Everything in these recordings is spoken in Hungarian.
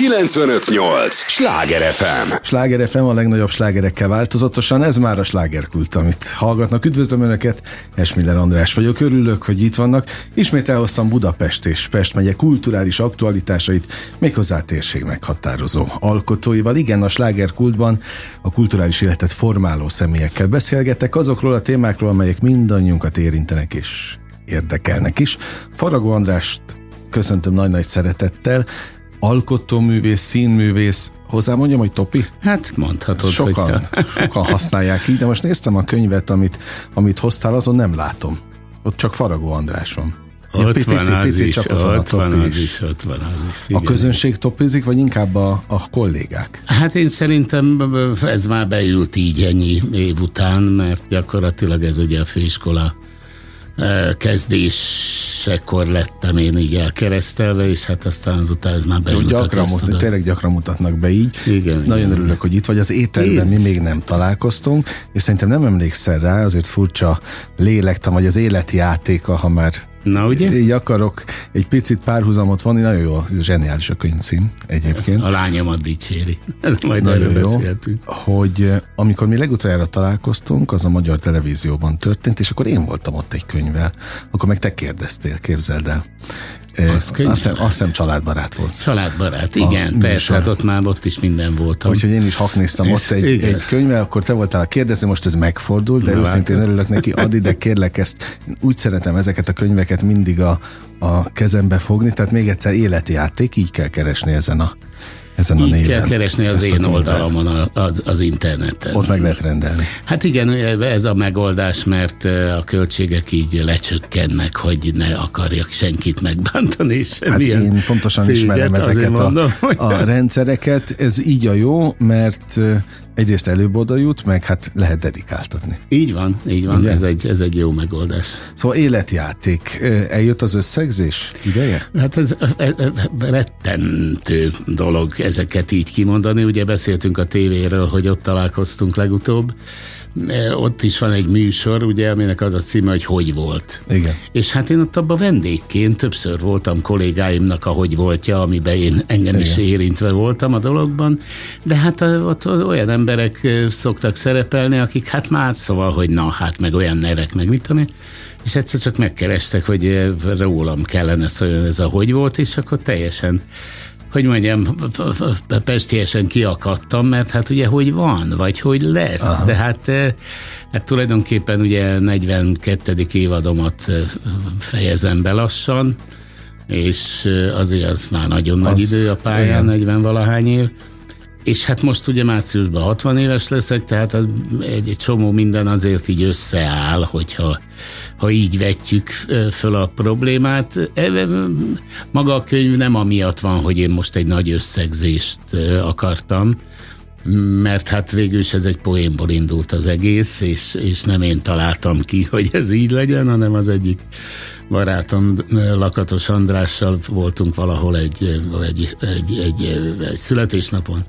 958! Sláger FM! Sláger FM a legnagyobb slágerekkel változatosan, ez már a slágerkult, amit hallgatnak. Üdvözlöm Önöket, Esmiller András vagyok, örülök, hogy itt vannak. Ismét elhoztam Budapest és Pest megye kulturális aktualitásait, méghozzá térség meghatározó alkotóival. Igen, a slágerkultban a kulturális életet formáló személyekkel beszélgetek azokról a témákról, amelyek mindannyiunkat érintenek és érdekelnek is. Faragó Andrást köszöntöm nagy-nagy szeretettel, alkotóművész, színművész, hozzá mondjam, hogy topi? Hát mondhatod, sokan, hogy... sokan használják így, de most néztem a könyvet, amit, amit hoztál, azon nem látom. Ott csak Faragó András van. Ott pici, van az pici, is, csak ott van az is, ott van az is. Igen. A közönség topizik, vagy inkább a, a kollégák? Hát én szerintem ez már beült így ennyi év után, mert gyakorlatilag ez ugye a főiskola kezdésekor lettem én így elkeresztelve, és hát aztán azután ez már bejött gyakran, mutat, tényleg gyakran mutatnak be így. Igen, Nagyon igen. örülök, hogy itt vagy. Az ételben mi még nem találkoztunk, és szerintem nem emlékszel rá, azért furcsa lélektam, vagy az életi játéka, ha már Na ugye? Így akarok egy picit párhuzamot vonni, nagyon jó, zseniális a könyvcím egyébként. A lányomat dicséri. Majd nagyon jó, beszéltünk. hogy amikor mi legutoljára találkoztunk, az a magyar televízióban történt, és akkor én voltam ott egy könyvvel, akkor meg te kérdeztél, képzeld el. Az azt, hiszem, azt hiszem családbarát volt. Családbarát, igen, a persze, hát ott már ott is minden voltam. Úgyhogy én is haknéztam ott egy, egy könyvvel, akkor te voltál a kérdezni, most ez megfordult, de őszintén örülök neki, Adi, de kérlek ezt, úgy szeretem ezeket a könyveket mindig a, a kezembe fogni, tehát még egyszer életjáték, így kell keresni ezen a ezen a Így néven. kell keresni az én oldalamon az, az interneten. Ott meg lehet rendelni. Hát igen, ez a megoldás, mert a költségek így lecsökkennek, hogy ne akarjak senkit megbántani. És hát én pontosan céget, ismerem ezeket a, mondom, a rendszereket. Ez így a jó, mert egyrészt előbb oda jut, meg hát lehet dedikáltatni. Így van, így van, ez egy, ez egy jó megoldás. Szóval életjáték. Eljött az összegzés ideje? Hát ez rettentő dolog ezeket így kimondani. Ugye beszéltünk a tévéről, hogy ott találkoztunk legutóbb, ott is van egy műsor, ugye, aminek az a címe, hogy hogy volt. Igen. És hát én ott abban vendégként többször voltam kollégáimnak a hogy voltja, amiben én engem Igen. is érintve voltam a dologban, de hát ott olyan emberek szoktak szerepelni, akik hát már szóval, hogy na, hát meg olyan nevek, meg mit tudom én, és egyszer csak megkerestek, hogy rólam kellene szóljon ez a hogy volt, és akkor teljesen hogy mondjam, pestiesen kiakadtam, mert hát ugye hogy van, vagy hogy lesz. Aha. De hát, eh, hát tulajdonképpen ugye 42. évadomat eh, fejezem be lassan, és eh, azért az már nagyon az, nagy idő a pályán, igen. 40 valahány év. És hát most ugye márciusban 60 éves leszek, tehát egy, egy csomó minden azért így összeáll, hogyha ha így vetjük föl a problémát. E, maga a könyv nem amiatt van, hogy én most egy nagy összegzést akartam, mert hát végül is ez egy poénból indult az egész, és, és nem én találtam ki, hogy ez így legyen, hanem az egyik barátom Lakatos Andrással voltunk valahol egy, egy, egy, egy, egy születésnapon,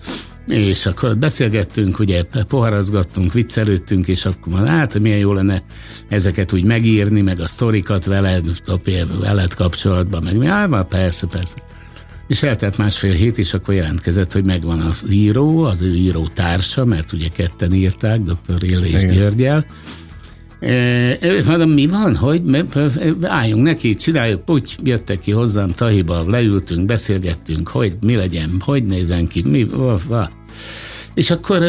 és akkor beszélgettünk, ugye poharazgattunk, viccelődtünk, és akkor már hát, hogy milyen jó lenne ezeket úgy megírni, meg a sztorikat veled, veled kapcsolatban, meg mi, hát persze, persze. És eltelt másfél hét, és akkor jelentkezett, hogy megvan az író, az ő író társa, mert ugye ketten írták, dr. Réle és Györgyel, Mondom, mi van, hogy álljunk neki, csináljuk, úgy jöttek ki hozzám Tahiba, leültünk, beszélgettünk, hogy mi legyen, hogy nézen ki, mi. És akkor,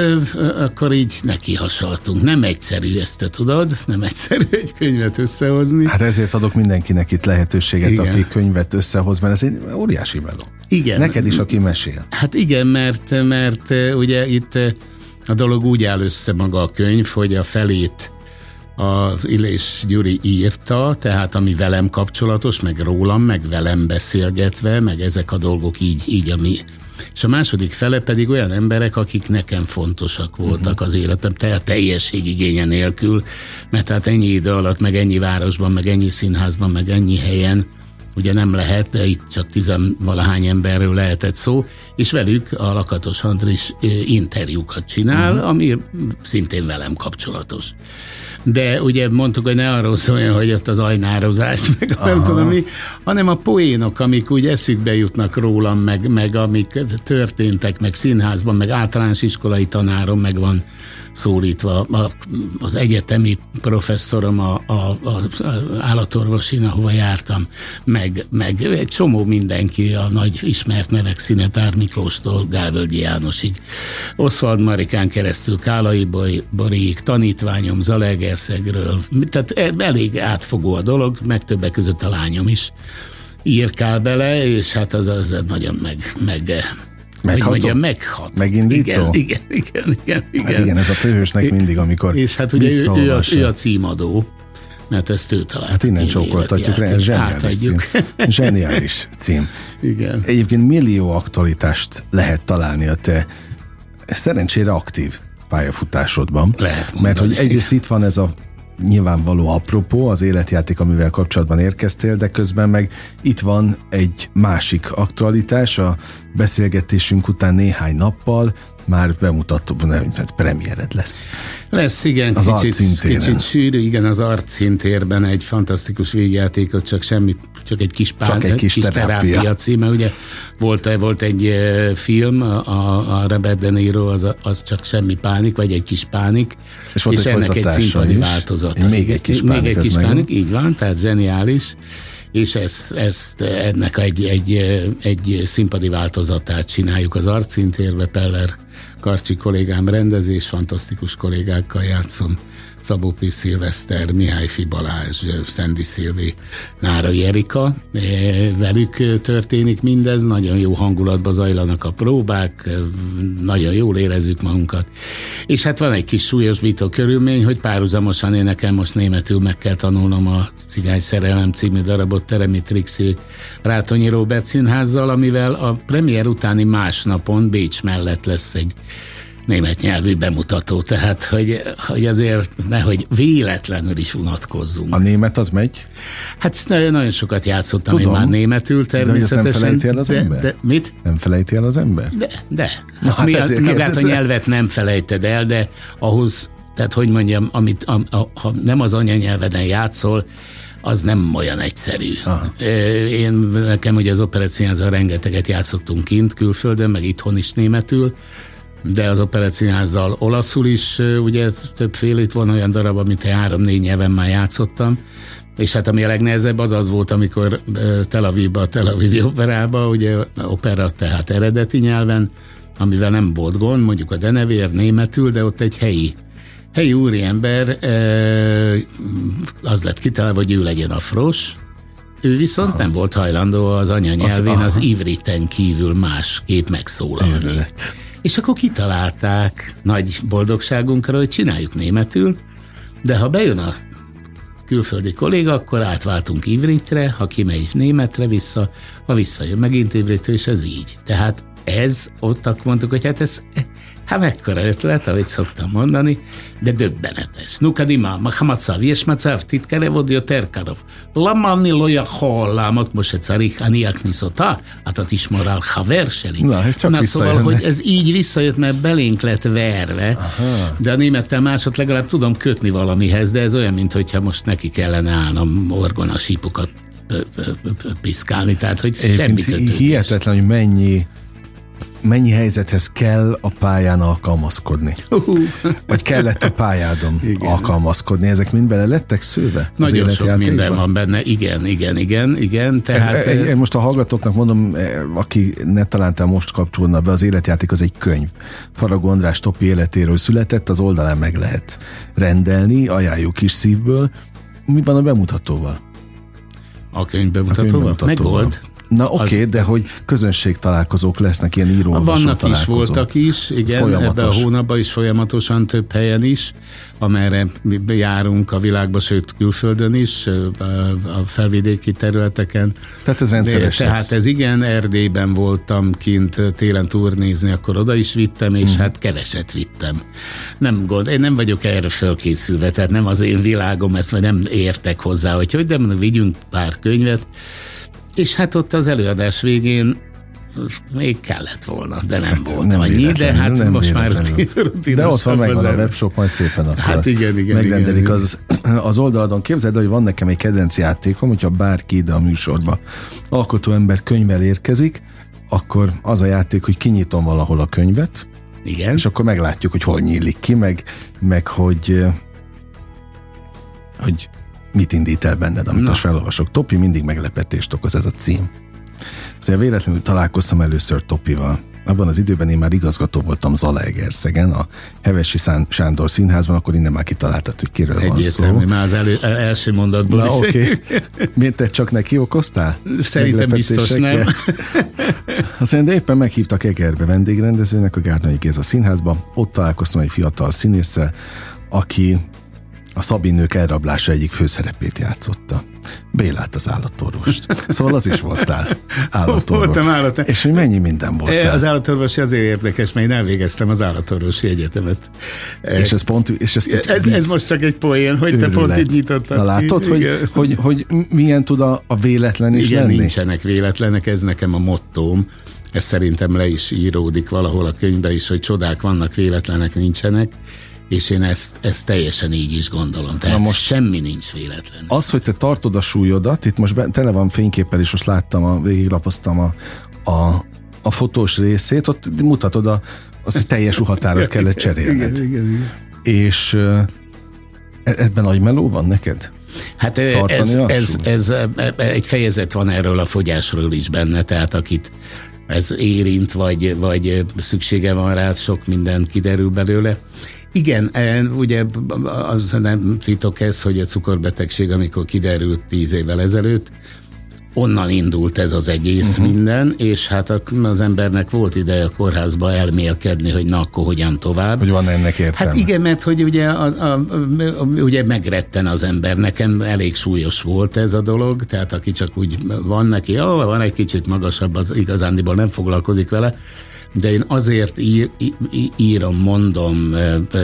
akkor így neki hasaltunk. Nem egyszerű ezt, te tudod, nem egyszerű egy könyvet összehozni. Hát ezért adok mindenkinek itt lehetőséget, igen. aki könyvet összehoz, mert ez egy óriási meló. Igen. Neked is, aki mesél. Hát igen, mert, mert ugye itt a dolog úgy áll össze maga a könyv, hogy a felét a Illés Gyuri írta, tehát ami velem kapcsolatos, meg rólam, meg velem beszélgetve, meg ezek a dolgok így, így ami és a második fele pedig olyan emberek, akik nekem fontosak voltak uh-huh. az életem, tehát teljesség igénye nélkül, mert hát ennyi idő alatt, meg ennyi városban, meg ennyi színházban, meg ennyi helyen, ugye nem lehet, de itt csak tizenvalahány emberről lehetett szó, és velük a Lakatos Andris interjúkat csinál, uh-huh. ami szintén velem kapcsolatos. De ugye mondtuk, hogy ne arról szóljon, hogy ott az ajnározás, meg Aha. nem tudom mi, hanem a poénok, amik úgy eszükbe jutnak rólam, meg, meg amik történtek, meg színházban, meg általános iskolai tanárom, meg van szólítva. Az egyetemi professzorom a, a, a állatorvosin, ahova jártam, meg, meg egy csomó mindenki, a nagy ismert nevek Szinetár Miklóstól Gálvölgyi Jánosig. Oszvald Marikán keresztül Kálai Boréig, tanítványom Zalegerszegről, tehát e, elég átfogó a dolog, meg többek között a lányom is írkál bele, és hát az, az nagyon meg, meg Megható? Mondjam, meghat. Megindító? Igen, igen, igen, igen, igen. Hát igen, ez a főhősnek mindig, amikor És hát ugye ő, ő, a, ő a címadó, mert ezt ő talált. Hát innen csókoltatjuk rá, ez zseniális cím. Zseniális cím. Igen. Egyébként millió aktualitást lehet találni a te szerencsére aktív pályafutásodban. Lehet mondani. Mert hogy egyrészt itt van ez a nyilvánvaló apropó az életjáték, amivel kapcsolatban érkeztél, de közben meg itt van egy másik aktualitás, a beszélgetésünk után néhány nappal már bemutató, nem, hát premiered lesz. Lesz, igen, az kicsit, kicsit sűrű, igen, az arcintérben egy fantasztikus végjátékot, csak semmi, csak egy kis, pár, csak egy kis, kis terápia. terápia címe, ugye? Volt, volt egy film, a, a Robert De Niro, az, az csak semmi pánik, vagy egy kis pánik, és, volt és egy ennek egy színpadi változata. Még egy kis pánik, még egy kis pánik így van, tehát zseniális. És ezt, ezt ennek egy, egy, egy színpadi változatát csináljuk az arcintérbe, Peller Karcsi kollégám rendezés, fantasztikus kollégákkal játszom. Szabó P. Szilveszter, Mihály Fi Balázs, Szendi Szilvi, Nárai Erika. E, velük történik mindez, nagyon jó hangulatban zajlanak a próbák, nagyon jól érezzük magunkat. És hát van egy kis súlyosbító körülmény, hogy párhuzamosan én nekem most németül meg kell tanulnom a Cigány Szerelem című darabot Teremi Trixi Rátonyi Robert Színházzal, amivel a premier utáni másnapon Bécs mellett lesz egy német nyelvű bemutató, tehát hogy, hogy azért nehogy véletlenül is unatkozzunk. A német az megy? Hát nagyon sokat játszottam Tudom, én már németül természetesen. De nem felejti el az de, ember? De, mit? Nem felejti el az ember? De, de. Na, hát Mi, magát a nyelvet nem felejted el, de ahhoz, tehát hogy mondjam, amit, a, a, ha nem az anyanyelveden játszol, az nem olyan egyszerű. Aha. Én nekem ugye az operációzal rengeteget játszottunk kint, külföldön, meg itthon is németül, de az operációházzal olaszul is, ugye többféle itt van olyan darab, amit három-négy nyelven már játszottam, és hát ami a legnehezebb az az volt, amikor Tel Avivba, a Tel Avivi operába, ugye opera tehát eredeti nyelven, amivel nem volt gond, mondjuk a denevér németül, de ott egy helyi helyi úriember az lett kitalálva, hogy ő legyen a fros, ő viszont aha. nem volt hajlandó az anyanyelvén az, az ivriten kívül másképp megszólalni. Őrület. És akkor kitalálták nagy boldogságunkra, hogy csináljuk németül, de ha bejön a külföldi kolléga, akkor átváltunk ivritre, ha kimegy németre vissza, ha visszajön megint ivritre, és ez így. Tehát ez, ott mondtuk, hogy hát ez Hát mekkora ötlet, ahogy szoktam mondani, de döbbenetes. Nuka dima, Mahamacav, Jesmacav, Titkarevo, Dioterkarov, Lamani loja hollámat, most egyszer aniakni szotá, hát is morál haverseli. Na, hát csak Na szóval, hogy ez így visszajött, mert belénk lett verve, Aha. de a némettel másot legalább tudom kötni valamihez, de ez olyan, mintha most neki kellene állnom orgonasípukat piszkálni, tehát hogy Egyébként semmi kötődés. Hihetetlen, hogy mennyi mennyi helyzethez kell a pályán alkalmazkodni? Uh-huh. Vagy kellett a pályádon igen. alkalmazkodni? Ezek mind bele lettek szőve? Nagyon sok minden van benne, igen, igen, igen, igen. Tehát... E, e, most a hallgatóknak mondom, e, aki ne találta most kapcsolna be, az életjáték az egy könyv. Faragó András Topi életéről született, az oldalán meg lehet rendelni, ajánljuk is szívből. Mi van a bemutatóval? A könyv bemutatóval? A Na oké, okay, de hogy közönség találkozók lesznek, ilyen író Vannak is, voltak is, igen, ebben a hónapban is folyamatosan több helyen is, amerre mi járunk a világba, sőt külföldön is, a felvidéki területeken. Tehát ez rendszeres Tehát lesz. ez igen, Erdélyben voltam kint télen turnézni, akkor oda is vittem, és mm. hát keveset vittem. Nem gond, én nem vagyok erre fölkészülve, tehát nem az én világom, ezt vagy nem értek hozzá, hogy hogy de vigyünk pár könyvet, és hát ott az előadás végén még kellett volna, de nem hát volt nem annyi, de hát nem most már rutin, De ott van meg a webshop, majd szépen akkor hát igen, igen, megrendelik igen, az, az oldaladon. Képzeld, hogy van nekem egy kedvenc játékom, hogyha bárki ide a műsorba alkotó ember könyvvel érkezik, akkor az a játék, hogy kinyitom valahol a könyvet, igen. és akkor meglátjuk, hogy hol nyílik ki, meg, meg hogy hogy mit indít el benned, amit most felolvasok. Topi mindig meglepetést okoz ez a cím. Szóval véletlenül találkoztam először Topival. Abban az időben én már igazgató voltam Zalaegerszegen, a Hevesi Sándor színházban, akkor innen már kitaláltad, hogy kiről Egyértelmű, van szó. már az elő, első mondatból Na, oké. Okay. Miért te csak neki okoztál? Szerintem biztos nem. Azt mondja, de éppen meghívtak Egerbe vendégrendezőnek a Gárnai Géza színházba. Ott találkoztam egy fiatal színésszel, aki a Szabinők elrablása egyik főszerepét játszotta. Bélát az állatorvost. Szóval az is voltál állatorvos. Voltam állat. És hogy mennyi minden voltál? Az állatorvosi azért érdekes, mert én elvégeztem az állatorvosi egyetemet. És ez pont, és ezt ez, ez most csak egy poén, hogy Őrület. te pont itt nyitottad. Na látod, hogy, hogy, hogy, milyen tud a, a véletlen is Igen, lenni? nincsenek véletlenek, ez nekem a mottóm. Ez szerintem le is íródik valahol a könyvbe is, hogy csodák vannak, véletlenek nincsenek és én ezt, ezt teljesen így is gondolom. Tehát Na most semmi nincs véletlen. Az, hogy te tartod a súlyodat, itt most be, tele van fényképpel, és most láttam, a, végiglapoztam a, a, a fotós részét, ott mutatod a, az, hogy teljes ruhatárat kellett cserélned. Igen, igen, igen. És e, ebben nagy meló van neked? Hát ez, ez, ez, ez, egy fejezet van erről a fogyásról is benne, tehát akit ez érint, vagy, vagy szüksége van rá, sok minden kiderül belőle. Igen, e, ugye az nem titok ez, hogy a cukorbetegség, amikor kiderült tíz évvel ezelőtt, onnan indult ez az egész uh-huh. minden, és hát az embernek volt ideje a kórházba elmélkedni, hogy na akkor hogyan tovább. Hogy van ennek értelme. Hát igen, mert hogy ugye, a, a, a, ugye megretten az ember. Nekem elég súlyos volt ez a dolog, tehát aki csak úgy van neki, ó, van egy kicsit magasabb, az igazándiból nem foglalkozik vele, de én azért ír, írom, mondom,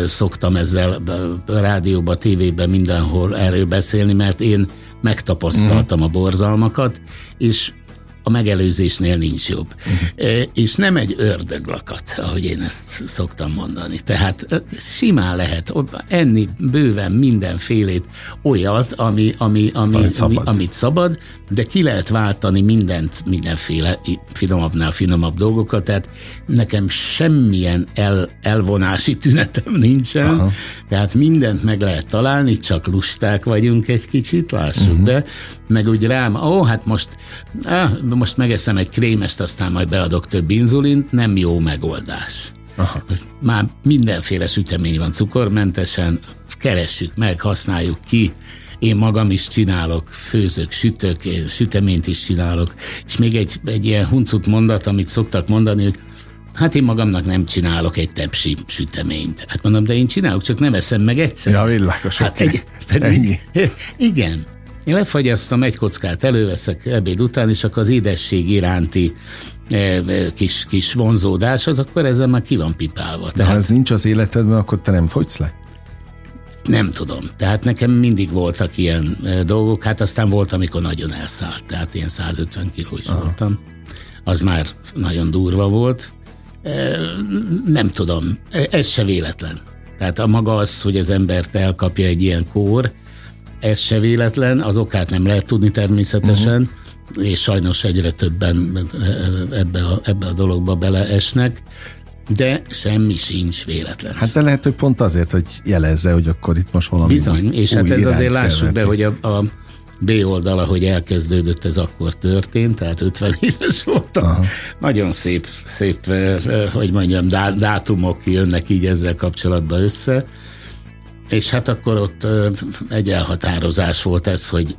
szoktam ezzel rádióba, tévébe, mindenhol erről beszélni, mert én megtapasztaltam a borzalmakat, és a megelőzésnél nincs jobb. Uh-huh. És nem egy ördöglakat, ahogy én ezt szoktam mondani. Tehát simán lehet enni bőven mindenfélét olyat, ami, ami, ami, amit, szabad. Ami, amit szabad, de ki lehet váltani mindent, mindenféle finomabbnál finomabb dolgokat, tehát nekem semmilyen el, elvonási tünetem nincsen, Aha. tehát mindent meg lehet találni, csak lusták vagyunk egy kicsit, lássuk uh-huh. be, meg úgy rám, ó, hát most, ah, most megeszem egy krémest, aztán majd beadok több inzulint, nem jó megoldás. Aha. Már mindenféle sütemény van cukormentesen, keressük meg, használjuk ki, én magam is csinálok, főzök, sütök, én süteményt is csinálok, és még egy, egy ilyen huncut mondat, amit szoktak mondani, hogy Hát én magamnak nem csinálok egy tepsi süteményt. Hát mondom, de én csinálok, csak nem eszem meg egyszer. Ja, világos, hát egy, pedig, Ennyi. Igen. Én lefagyasztom egy kockát, előveszek ebéd után, és akkor az édesség iránti e, kis, kis vonzódás, az akkor ezzel már ki van pipálva. Tehát, ha ez nincs az életedben, akkor te nem fogysz le? Nem tudom. Tehát nekem mindig voltak ilyen dolgok, hát aztán volt, amikor nagyon elszállt, tehát én 150 kiló is Aha. voltam. Az már nagyon durva volt. Nem tudom, ez se véletlen. Tehát a maga az, hogy az embert elkapja egy ilyen kór, ez se véletlen, az okát nem lehet tudni természetesen, uh-huh. és sajnos egyre többen ebbe a, ebbe a dologba beleesnek de semmi sincs véletlen. Hát de lehet, hogy pont azért, hogy jelezze, hogy akkor itt most valami Bizony, és hát ez azért lássuk be, hogy a, a B oldala, hogy elkezdődött, ez akkor történt, tehát 50 éves voltam. Aha. Nagyon szép, szép, hogy mondjam, dátumok jönnek így ezzel kapcsolatban össze. És hát akkor ott egy elhatározás volt ez, hogy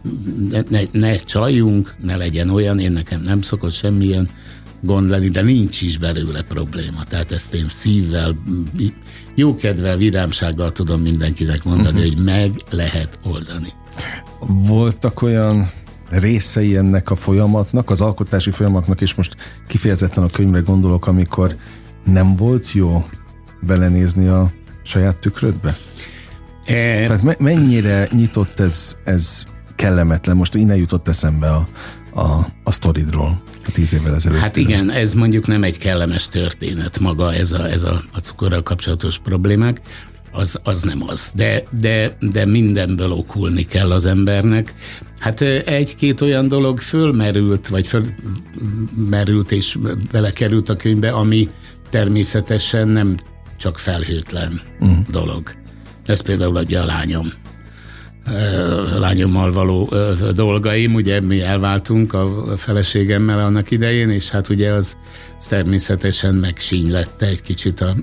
ne, ne, csaljunk, ne legyen olyan, én nekem nem szokott semmilyen gond lenni, de nincs is belőle probléma. Tehát ezt én szívvel, jókedvel, vidámsággal tudom mindenkinek mondani, uh-huh. hogy meg lehet oldani. Voltak olyan részei ennek a folyamatnak, az alkotási folyamatnak, és most kifejezetten a könyvre gondolok, amikor nem volt jó belenézni a saját tükrödbe? E... Tehát me- mennyire nyitott ez, ez kellemetlen? Most innen jutott eszembe a, a, a sztoridról. a tíz évvel ezelőtt. Hát igen, ez mondjuk nem egy kellemes történet maga, ez a, ez a, a cukorral kapcsolatos problémák, az, az nem az. De, de, de mindenből okulni kell az embernek. Hát egy-két olyan dolog fölmerült, vagy fölmerült és belekerült a könyvbe, ami természetesen nem csak felhőtlen uh-huh. dolog. Ez például ugye a lányom. Lányommal való dolgaim, ugye mi elváltunk a feleségemmel annak idején, és hát ugye az, az természetesen megsínylette egy kicsit a,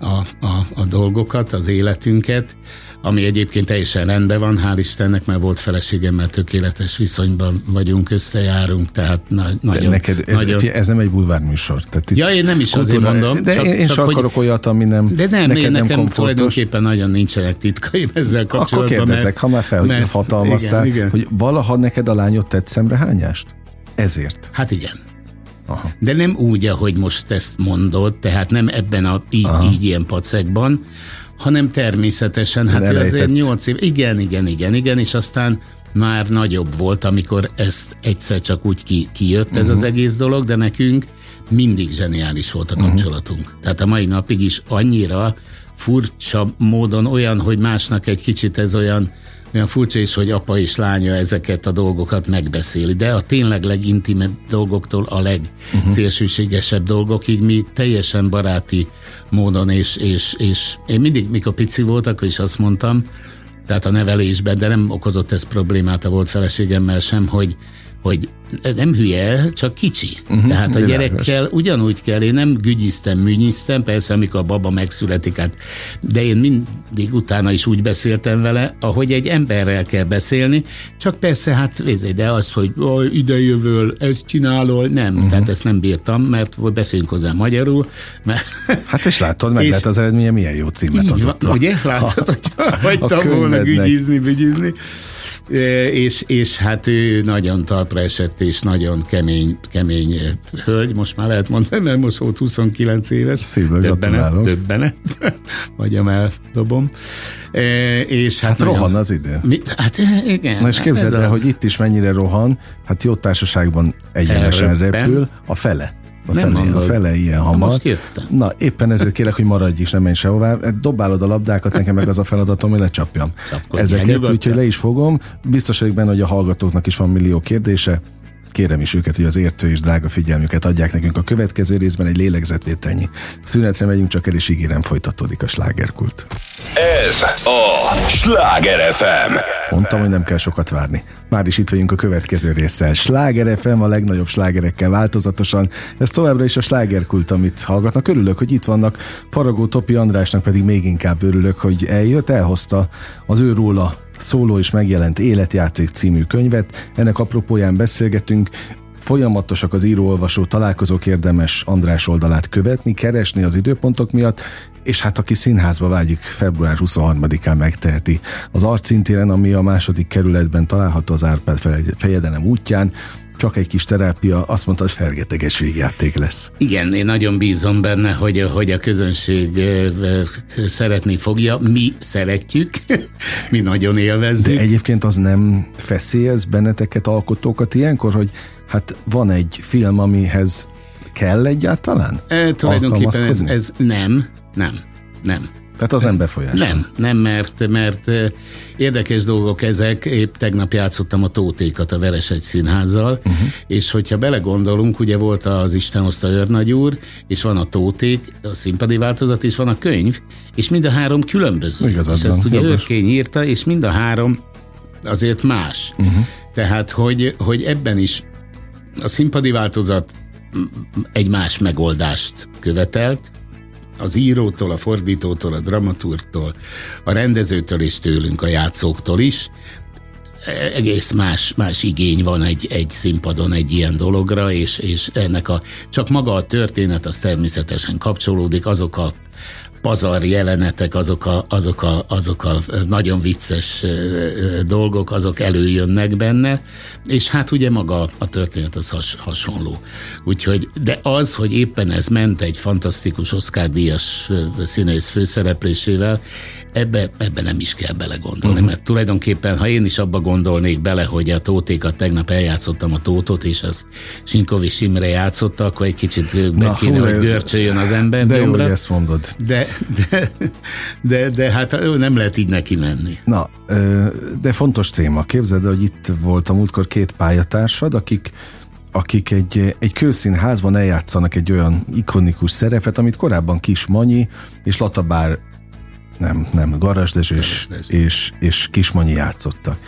a, a, a dolgokat, az életünket, ami egyébként teljesen rendben van, hál' Istennek, mert volt feleségemmel tökéletes viszonyban vagyunk, összejárunk, tehát na, nagyon... neked ez, nagyon... ez nem egy bulvárműsor. Tehát ja, én nem is kultúra, azért mondom. De csak, én, én csak akarok hogy... olyat, ami nem De nem, neked én nem nekem komfortos. tulajdonképpen nagyon nincsenek titkaim ezzel kapcsolatban. Akkor kérdezek, mert, ha már felhatalmaztál, hogy valaha neked a lányod tett szemrehányást? Ezért. Hát igen. Aha. De nem úgy, ahogy most ezt mondod, tehát nem ebben a így, így ilyen pacekban, hanem természetesen, hát Elejtett. azért nyolc év, igen, igen, igen, igen, és aztán már nagyobb volt, amikor ezt egyszer csak úgy ki, kijött uh-huh. ez az mhm. egész dolog, de nekünk mindig zseniális volt a mhm. kapcsolatunk. Uh-huh. Tehát a mai napig is annyira furcsa módon olyan, hogy másnak egy kicsit ez olyan olyan furcsa is, hogy apa és lánya ezeket a dolgokat megbeszéli, de a tényleg legintimebb dolgoktól a legszélsőségesebb uh-huh. dolgokig mi teljesen baráti módon, és, és, és én mindig, mikor pici voltak, is azt mondtam, tehát a nevelésben, de nem okozott ez problémát a volt feleségemmel sem, hogy hogy nem hülye, csak kicsi. Uh-huh, Tehát a gyerekkel ugyanúgy kell, én nem gügyiztem, műnyiztem, persze amikor a baba megszületik, hát, de én mindig utána is úgy beszéltem vele, ahogy egy emberrel kell beszélni, csak persze hát de az, hogy oh, ide jövöl, ezt csinálol, nem, uh-huh. tehát ezt nem bírtam, mert beszéljünk hozzá magyarul. Mert, hát és látod, meg és, lehet az eredménye, milyen jó címet adott. Ugye, látod, hogy hagytam volna gügyizni, gügyizni és, és hát ő nagyon talpra esett, és nagyon kemény, kemény hölgy, most már lehet mondani, mert most volt 29 éves. Szívből többenet, többenet, vagyom eldobom. És hát, hát nagyon, rohan az idő. Mi, hát igen. Na és képzeld el, az... hogy itt is mennyire rohan, hát jó társaságban egyenesen repül, a fele. A nem fele, a fele ilyen hamar. Most jöttem. Na, éppen ezért kérek, hogy maradj is, nem menj sehová. Dobálod a labdákat, nekem meg az a feladatom, hogy lecsapjam Csapkodj, ezeket, úgyhogy le is fogom. Biztos vagyok benne, hogy a hallgatóknak is van millió kérdése. Kérem is őket, hogy az értő és drága figyelmüket adják nekünk a következő részben egy lélegzetvételnyi. Szünetre megyünk, csak el is ígérem, folytatódik a slágerkult. Ez a Sláger FM. Mondtam, hogy nem kell sokat várni. Már is itt vagyunk a következő résszel. Sláger FM a legnagyobb slágerekkel változatosan. Ez továbbra is a slágerkult, amit hallgatnak. Örülök, hogy itt vannak. Faragó Topi Andrásnak pedig még inkább örülök, hogy eljött, elhozta az ő róla szóló és megjelent Életjáték című könyvet. Ennek apropóján beszélgetünk, folyamatosak az író-olvasó találkozók, érdemes András oldalát követni, keresni az időpontok miatt, és hát aki színházba vágyik, február 23-án megteheti. Az arcintéren, ami a második kerületben található az Árpád fejedelem útján, csak egy kis terápia, azt mondta, hogy fergeteges végjáték lesz. Igen, én nagyon bízom benne, hogy, hogy a közönség szeretni fogja. Mi szeretjük, mi nagyon élvezzük. De egyébként az nem feszélyez benneteket, alkotókat ilyenkor, hogy hát van egy film, amihez kell egyáltalán? E, tulajdonképpen ez, ez nem, nem, nem. Tehát az nem befolyásol. Nem, nem, mert, mert érdekes dolgok ezek. Épp tegnap játszottam a Tótékat a Veresegy Színházzal, uh-huh. és hogyha belegondolunk, ugye volt az Isten hozta őrnagy úr, és van a Tóték, a színpadi változat, és van a könyv, és mind a három különböző. Igazad és ezt ugye őrkény írta, és mind a három azért más. Uh-huh. Tehát, hogy, hogy ebben is a színpadi változat egy más megoldást követelt, az írótól, a fordítótól, a dramaturgtól, a rendezőtől és tőlünk, a játszóktól is. Egész más, más igény van egy, egy színpadon egy ilyen dologra, és, és ennek a, csak maga a történet az természetesen kapcsolódik, azok a pazar jelenetek, azok a, azok a, azok a nagyon vicces dolgok, azok előjönnek benne, és hát ugye maga a történet az has, hasonló. Úgyhogy, de az, hogy éppen ez ment egy fantasztikus Oscar-díjas színész főszereplésével, ebbe, ebbe nem is kell belegondolni, uh-huh. mert tulajdonképpen, ha én is abba gondolnék bele, hogy a tótékat tegnap eljátszottam a tótot, és az Sinkovics Imre játszotta, akkor egy kicsit be kéne, hú, hogy görcsöljön az ember. De jó, hogy ezt mondod. De, de, de, de hát nem lehet így neki menni. Na, de fontos téma. Képzeld, hogy itt volt a múltkor két pályatársad, akik akik egy, egy kőszínházban eljátszanak egy olyan ikonikus szerepet, amit korábban Kis Manyi és Latabár nem, nem, Garasdes és, és, és Kismanyi játszottak.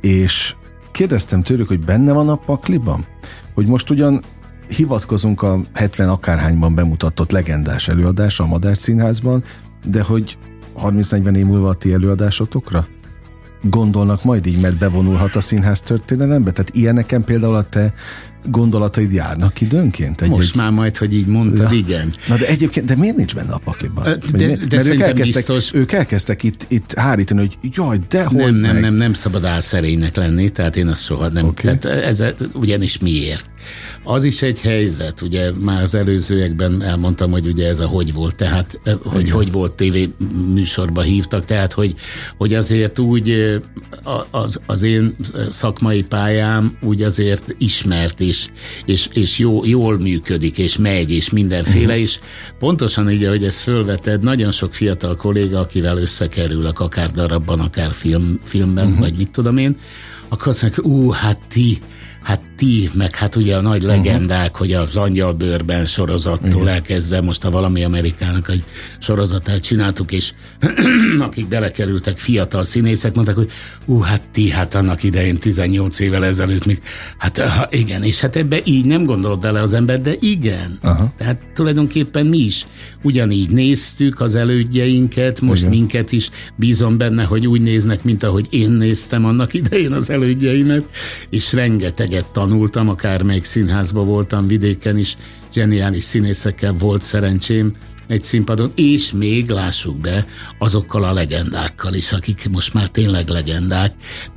És kérdeztem tőlük, hogy benne van a pakliban? Hogy most ugyan hivatkozunk a 70 akárhányban bemutatott legendás előadásra a Madár Színházban, de hogy 30-40 év múlva a ti előadásotokra? Gondolnak majd így, mert bevonulhat a színház történelembe? Tehát ilyeneken például a te gondolataid járnak időnként? Egy, Most egy... már majd, hogy így mondtad, ja. igen. Na de egyébként, de miért nincs benne a pakliban? De, de, de mert ők elkezdtek, biztos... ők elkezdtek itt, itt hárítani, hogy jaj, de hogy Nem, nem, meg. nem, nem szabad álszerénynek lenni, tehát én azt soha nem. Okay. Tehát ez, ugyanis miért? Az is egy helyzet, ugye már az előzőekben elmondtam, hogy ugye ez a hogy volt, tehát hogy Igen. hogy volt tévé műsorba hívtak, tehát hogy, hogy azért úgy az, az én szakmai pályám úgy azért ismert és, és, és jó, jól működik, és megy, és mindenféle, uh-huh. és pontosan így, hogy ezt fölveted, nagyon sok fiatal kolléga, akivel összekerülök, akár darabban, akár film, filmben, uh-huh. vagy mit tudom én, akkor azt mondják, ú, hát ti, hát ti, meg hát ugye a nagy legendák, uh-huh. hogy az angyalbőrben sorozattól Igen. elkezdve most a valami Amerikának egy sorozatát csináltuk, és akik belekerültek fiatal színészek, mondták, hogy ú, hát ti, hát annak idején 18 évvel ezelőtt még, hát ha, igen, és hát ebbe így nem gondol bele az ember, de igen. Uh-huh. Tehát tulajdonképpen mi is ugyanígy néztük az elődjeinket, most igen. minket is bízom benne, hogy úgy néznek, mint ahogy én néztem annak idején az elődjeimet, és rengeteget tan tanultam, akár még színházban voltam vidéken is, zseniális színészekkel volt szerencsém egy színpadon, és még lássuk be azokkal a legendákkal is, akik most már tényleg legendák.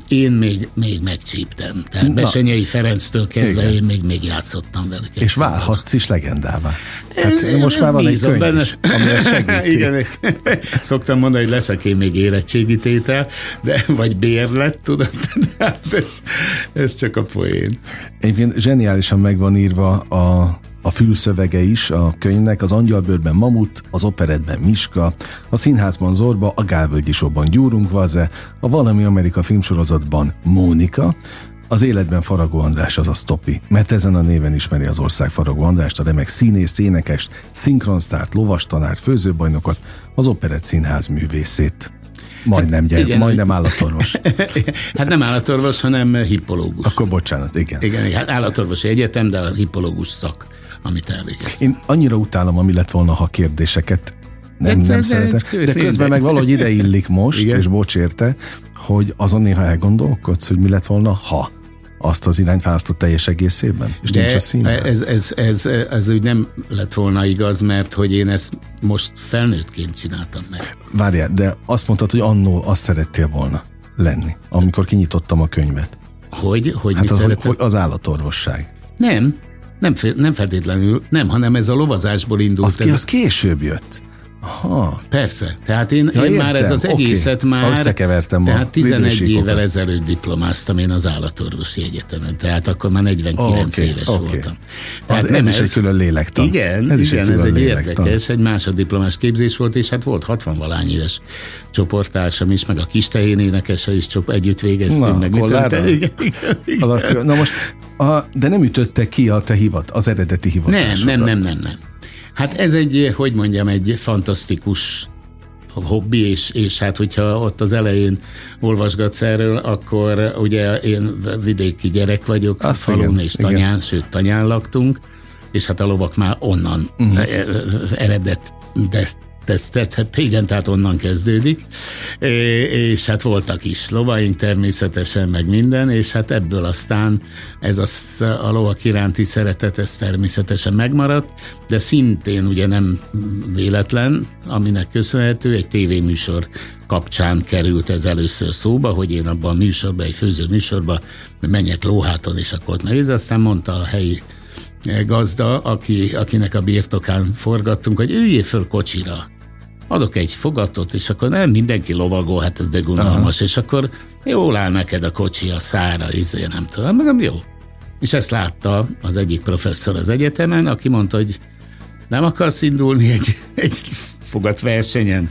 Én még, még megcsíptem. Tehát Na, Besenyei Ferenctől kezdve igen. én még, még játszottam velük. És válhatsz is legendává. Hát most már van egy könyv benne. is, ami ezt segíti. Igen, szoktam mondani, hogy leszek én még érettségítétel, de, vagy bérlet, tudod, de hát ez, ez csak a poén. Egyébként zseniálisan meg van írva a a fülszövege is a könyvnek, az Angyalbőrben Mamut, az operetben Miska, a színházban Zorba, a Gálvölgyi Showban Gyúrunk Vaze, a Valami Amerika filmsorozatban Mónika, az életben Faragó András az a Stopi, mert ezen a néven ismeri az ország Faragó Andrást, a remek színész, énekest, szinkronsztárt, lovastanárt, főzőbajnokot, az Operett Színház művészét. Majdnem, hát, gyere, igen, majdnem állatorvos. hát nem állatorvos, hanem hippológus. Akkor bocsánat, igen. Igen, hát állatorvosi egyetem, de a hippológus szak amit elvégez. Én annyira utálom, ami lett volna, ha kérdéseket nem, de, nem de, szeretem. De közben meg valahogy ide illik most, Igen. és bocs érte, hogy azon néha elgondolkodsz, hogy mi lett volna, ha azt az irányt választott teljes egészében, és De nincs a színben. Ez, ez, ez, ez, ez úgy nem lett volna igaz, mert hogy én ezt most felnőttként csináltam meg. Várjál, de azt mondtad, hogy annó azt szerettél volna lenni, amikor kinyitottam a könyvet. Hogy? Hogy hát mi az, hogy az állatorvosság. Nem, nem, nem feltétlenül, nem, hanem ez a lovazásból indult. Az, ki, az később jött. Aha. Persze. Tehát én, ja, én már ez az egészet okay. már... Összekevertem Tehát 11 évvel ezelőtt diplomáztam én az állatorvosi egyetemen. Tehát akkor már 49 okay, éves okay. voltam. Tehát az, ez, ez is egy külön lélektan. Igen, ez, igen, egy, ez egy lélektan. érdekes, egy másoddiplomás képzés volt, és hát volt 60 valány éves csoporttársam is, meg a kis tehén énekese is csop, együtt végeztünk. Na, meg igen, igen, igen. Na most, a, de nem ütötte ki a te hivat, az eredeti hivatásodat. Nem, nem, nem, nem, nem. Hát ez egy, hogy mondjam, egy fantasztikus hobbi, és, és hát hogyha ott az elején olvasgatsz erről, akkor ugye én vidéki gyerek vagyok, Azt falun igen, és tanyán, igen. sőt tanyán laktunk, és hát a lovak már onnan uh-huh. eredet, de tesztet, hát igen, tehát onnan kezdődik, és hát voltak is lovaink természetesen, meg minden, és hát ebből aztán ez a, a lovak iránti szeretet, ez természetesen megmaradt, de szintén ugye nem véletlen, aminek köszönhető, egy tévéműsor kapcsán került ez először szóba, hogy én abban a műsorban, egy főző műsorban menjek lóháton, és akkor ott nehéz, aztán mondta a helyi gazda, aki, akinek a birtokán forgattunk, hogy üljél föl kocsira. Adok egy fogatot, és akkor nem mindenki lovagol, hát ez de gunalmas, és akkor jól áll neked a kocsi a szára, izé, nem tudom, nem jó. És ezt látta az egyik professzor az egyetemen, aki mondta, hogy nem akarsz indulni egy, egy fogatversenyen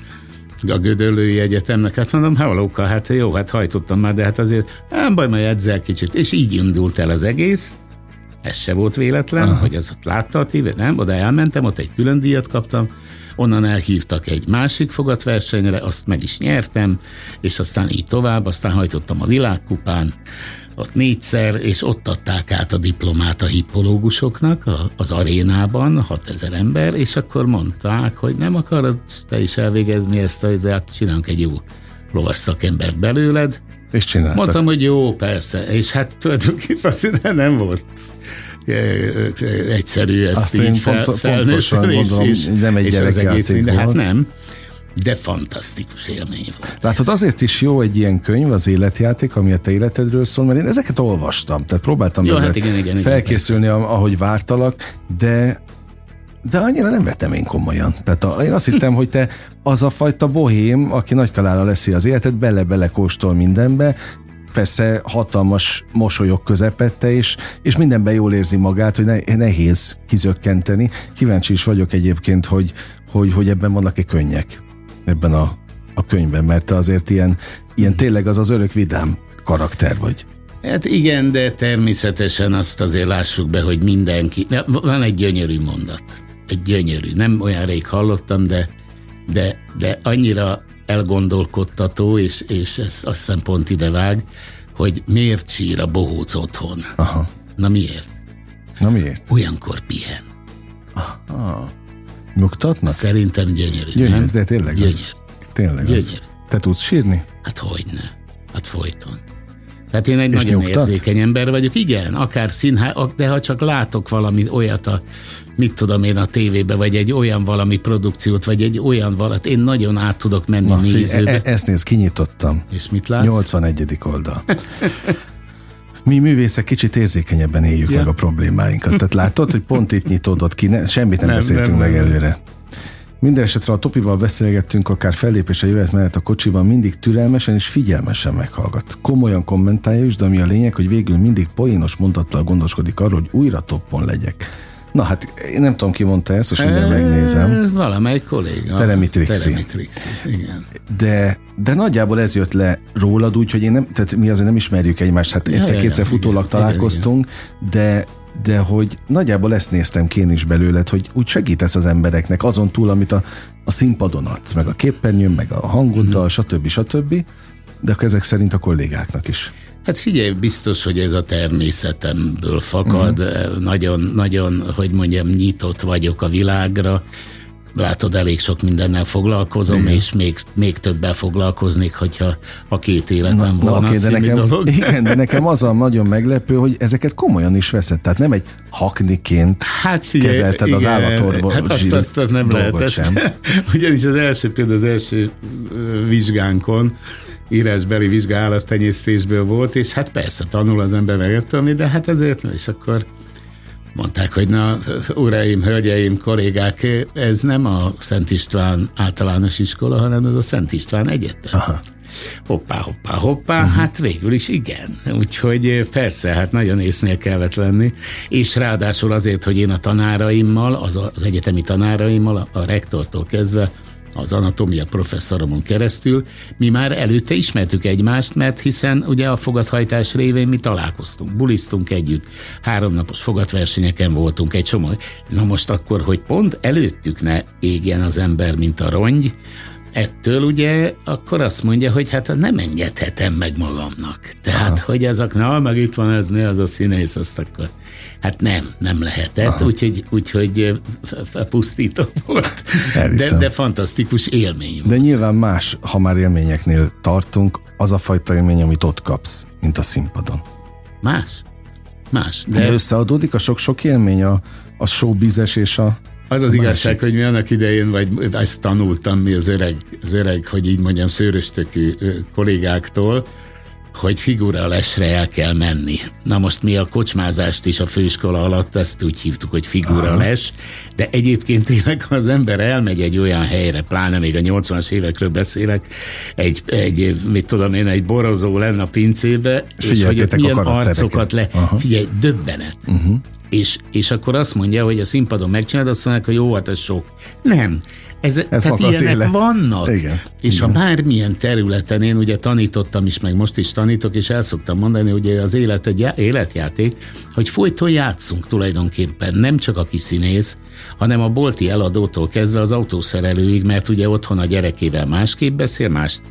a Gödöllői Egyetemnek, hát mondom, hallókkal, hát jó, hát hajtottam már, de hát azért nem baj, majd edzel kicsit. És így indult el az egész, ez se volt véletlen, Aha. hogy ezt látta a tévé, nem, oda elmentem, ott egy külön díjat kaptam, onnan elhívtak egy másik fogatversenyre, azt meg is nyertem, és aztán így tovább, aztán hajtottam a világkupán, ott négyszer, és ott adták át a diplomát a hippológusoknak az arénában, 6000 ember, és akkor mondták, hogy nem akarod te is elvégezni ezt, hogy hát csinálunk egy jó lovas szakembert belőled. És csináltak. Mondtam, hogy jó, persze, és hát tulajdonképpen nem volt egyszerű ezt Azt így fel, pont, pontosan és, gondolom, és, nem egy és az egész minden, Hát nem, de fantasztikus élmény volt. Látod, azért is jó egy ilyen könyv, az életjáték, ami a te életedről szól, mert én ezeket olvastam, tehát próbáltam jó, hát igen, igen, felkészülni, igen. ahogy vártalak, de de annyira nem vettem én komolyan. Tehát a, én azt hittem, hogy te az a fajta bohém, aki nagy kalára leszi az életet, bele-bele kóstol mindenbe, persze hatalmas mosolyok közepette, és, és mindenben jól érzi magát, hogy ne, nehéz kizökkenteni. Kíváncsi is vagyok egyébként, hogy, hogy, hogy ebben vannak-e könnyek ebben a, a könyvben, mert te azért ilyen, ilyen tényleg az az örök vidám karakter vagy. Hát igen, de természetesen azt azért lássuk be, hogy mindenki... Van egy gyönyörű mondat. Egy gyönyörű. Nem olyan rég hallottam, de, de, de annyira elgondolkodtató, és, és ez azt hiszem pont ide vág, hogy miért sír a bohóc otthon. Aha. Na miért? Na miért? Olyankor pihen. Aha. Nyugtatnak? Szerintem gyönyörű. Gyönyörű, nem? de tényleg gyönyörű. az. Tényleg gyönyörű. Az. Te tudsz sírni? Hát hogyne. Hát folyton. Tehát én egy És nagyon nyugtat? érzékeny ember vagyok. Igen, akár színház, de ha csak látok valami olyat a mit tudom én a tévébe, vagy egy olyan valami produkciót, vagy egy olyan valat, én nagyon át tudok menni Na, nézőbe. E- e- ezt néz, kinyitottam. És mit látsz? 81. oldal. Mi művészek kicsit érzékenyebben éljük ja. meg a problémáinkat. Tehát látod, hogy pont itt nyitódott ki, ne, semmit nem, nem beszéltünk nem, meg nem. előre. Minden esetre a Topival beszélgettünk, akár fellépése jöhet mellett a kocsiban mindig türelmesen és figyelmesen meghallgat. Komolyan kommentálja is, de ami a lényeg, hogy végül mindig poénos mondattal gondoskodik arról, hogy újra toppon legyek. Na hát, én nem tudom, ki mondta ezt, most mindjárt megnézem. Valamelyik kolléga. Teremi Trixi. Teremi Trixi, igen. De, de nagyjából ez jött le rólad, úgyhogy én nem, tehát mi azért nem ismerjük egymást, hát egyszer-kétszer futólag igen, találkoztunk, igen, de de hogy nagyjából ezt néztem én is belőled, hogy úgy segítesz az embereknek azon túl, amit a, a színpadon adsz, meg a képernyőn, meg a hangoddal, mm-hmm. stb. stb. De ezek szerint a kollégáknak is. Hát figyelj, biztos, hogy ez a természetemből fakad. Mm. Nagyon, nagyon, hogy mondjam, nyitott vagyok a világra. Látod, elég sok mindennel foglalkozom, igen. és még, még többel foglalkoznék, hogyha a két életem na, volna na, okay, de nekem, dolog. Igen, de nekem az a nagyon meglepő, hogy ezeket komolyan is veszed. Tehát nem egy hakniként hát figyelj, kezelted igen, az állatorvos Hát azt, azt, azt nem lehetett. Sem. Ugyanis az első, például az első vizsgánkon írásbeli vizsgálattenyésztésből volt, és hát persze tanul az ember megérteni, de hát ezért, és akkor mondták, hogy na, uraim, hölgyeim, kollégák, ez nem a Szent István általános iskola, hanem ez a Szent István Egyetem. Aha. Hoppá, hoppá, hoppá, uh-huh. hát végül is igen. Úgyhogy persze, hát nagyon észnél kellett lenni, és ráadásul azért, hogy én a tanáraimmal, az, az egyetemi tanáraimmal, a, a rektortól kezdve az anatómia professzoromon keresztül, mi már előtte ismertük egymást, mert hiszen ugye a fogathajtás révén mi találkoztunk, bulisztunk együtt, háromnapos fogatversenyeken voltunk egy csomó. Na most akkor, hogy pont előttük ne égjen az ember, mint a rongy, ettől ugye akkor azt mondja, hogy hát nem engedhetem meg magamnak. Tehát, Aha. hogy ezek, na, meg itt van ez, ne az a színész, azt akkor Hát nem, nem lehetett, úgyhogy, úgyhogy pusztító volt. De, de fantasztikus élmény volt. De nyilván más, ha már élményeknél tartunk, az a fajta élmény, amit ott kapsz, mint a színpadon. Más? Más. De, de összeadódik a sok-sok élmény, a, a showbizes és a az az igazság, hogy mi annak idején, vagy ezt tanultam mi az öreg, az öreg hogy így mondjam, szőröstökű kollégáktól, hogy figura lesre el kell menni. Na most mi a kocsmázást is a főiskola alatt ezt úgy hívtuk, hogy figura Aha. les, de egyébként tényleg az ember elmegy egy olyan helyre, pláne még a 80-as évekről beszélek, egy, egy mit tudom én, egy borozó lenne a pincébe, és hogy ott milyen arcokat le, Aha. figyelj, döbbenet. Uh-huh. És, és akkor azt mondja, hogy a színpadon megcsinálod, azt mondják, hogy jó, hát sok. Nem. Ez, Ez tehát ilyenek élet. vannak. Igen. És Igen. ha bármilyen területen, én ugye tanítottam is, meg most is tanítok, és el szoktam mondani, hogy az élet egy életjáték, hogy folyton játszunk tulajdonképpen, nem csak a színész, hanem a bolti eladótól kezdve az autószerelőig, mert ugye otthon a gyerekével másképp beszél, mást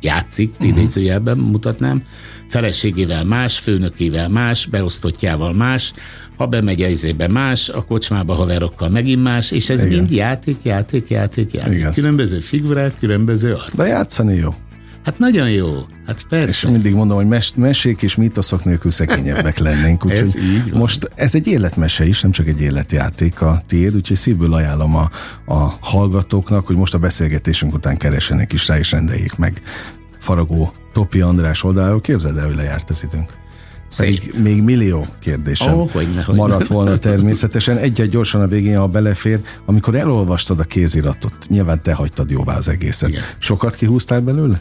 játszik, uh-huh. idézőjelben mutatnám, feleségével más, főnökével más, beosztottjával más, ha bemegy izébe más, a kocsmába haverokkal megint más, és ez Igen. mind játék, játék, játék, játék. Igen. Különböző figurák, különböző arc. De játszani jó. Hát nagyon jó, hát persze. És mindig mondom, hogy mes- mesék és mítoszok nélkül szegényebbek lennénk. Úgyhogy ez így van. most ez egy életmese is, nem csak egy életjáték a tiéd, úgyhogy szívből ajánlom a, a hallgatóknak, hogy most a beszélgetésünk után keresenek is rá, és rendeljék meg Faragó Topi András oldaláról. Képzeld el, hogy lejárt az időnk. Pedig még millió kérdésem oh, hogyne, hogyne. maradt volna természetesen. Egyet gyorsan a végén, ha belefér, amikor elolvastad a kéziratot, nyilván te hagytad jóvá az egészet. Igen. Sokat kihúztál belőle?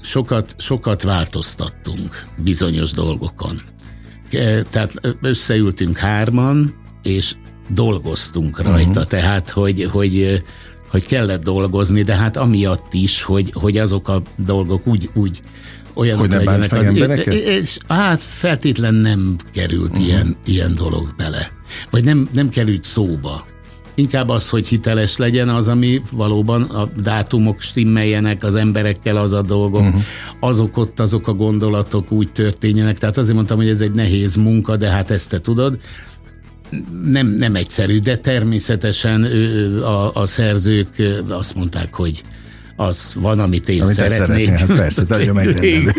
Sokat, sokat változtattunk bizonyos dolgokon. Tehát összeültünk hárman, és dolgoztunk rajta, uh-huh. tehát hogy, hogy hogy kellett dolgozni, de hát amiatt is, hogy, hogy azok a dolgok úgy, úgy olyanok hogy ne legyenek. Az, embereket? És, hát feltétlen nem került uh-huh. ilyen, ilyen dolog bele. Vagy nem, nem került szóba. Inkább az, hogy hiteles legyen az, ami valóban a dátumok stimmeljenek az emberekkel, az a dolgok, uh-huh. azok ott, azok a gondolatok úgy történjenek. Tehát azért mondtam, hogy ez egy nehéz munka, de hát ezt te tudod nem, nem egyszerű, de természetesen a, a szerzők azt mondták, hogy az van, amit én amit szeretnék. Hát persze, nagyon megrendelő.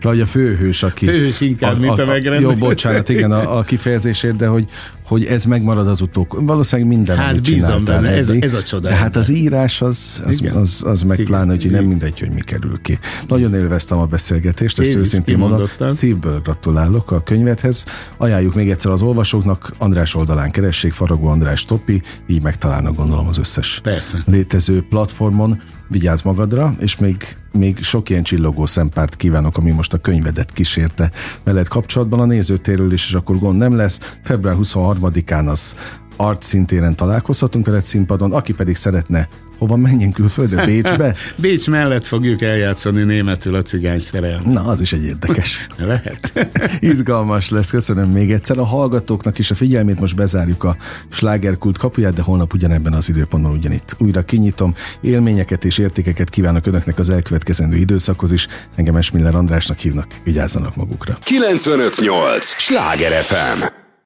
Vagy a főhős, aki... Főhős inkább, a, mint a, a megrendelő. Jó, bocsánat, igen, a, a kifejezésért, de hogy, hogy ez megmarad az utók. Valószínűleg minden, hát amit bízom benne, ez, ez a csoda. De hát az írás az, az, az, az, az meg igen, pláne, hogy nem mindegy, hogy mi kerül ki. Nagyon élveztem a beszélgetést, ezt Én őszintén mondom. Szívből gratulálok a könyvedhez. Ajánljuk még egyszer az olvasóknak, András oldalán keressék, Faragó András Topi, így megtalálnak gondolom az összes Persze. létező platformon. Vigyázz magadra, és még még sok ilyen csillogó szempárt kívánok, ami most a könyvedet kísérte veled kapcsolatban a nézőtéről is, és akkor gond nem lesz. Február 23-án az art szintéren találkozhatunk veled színpadon, aki pedig szeretne Hova menjünk külföldre? Bécsbe? Bécs mellett fogjuk eljátszani németül a cigány szerelmet. Na, az is egy érdekes. Lehet. Izgalmas lesz, köszönöm még egyszer. A hallgatóknak is a figyelmét most bezárjuk a slágerkult kapuját, de holnap ugyanebben az időpontban ugyanitt újra kinyitom. Élményeket és értékeket kívánok önöknek az elkövetkezendő időszakhoz is. Engem Esmiller Andrásnak hívnak, vigyázzanak magukra. 958! Sláger FM!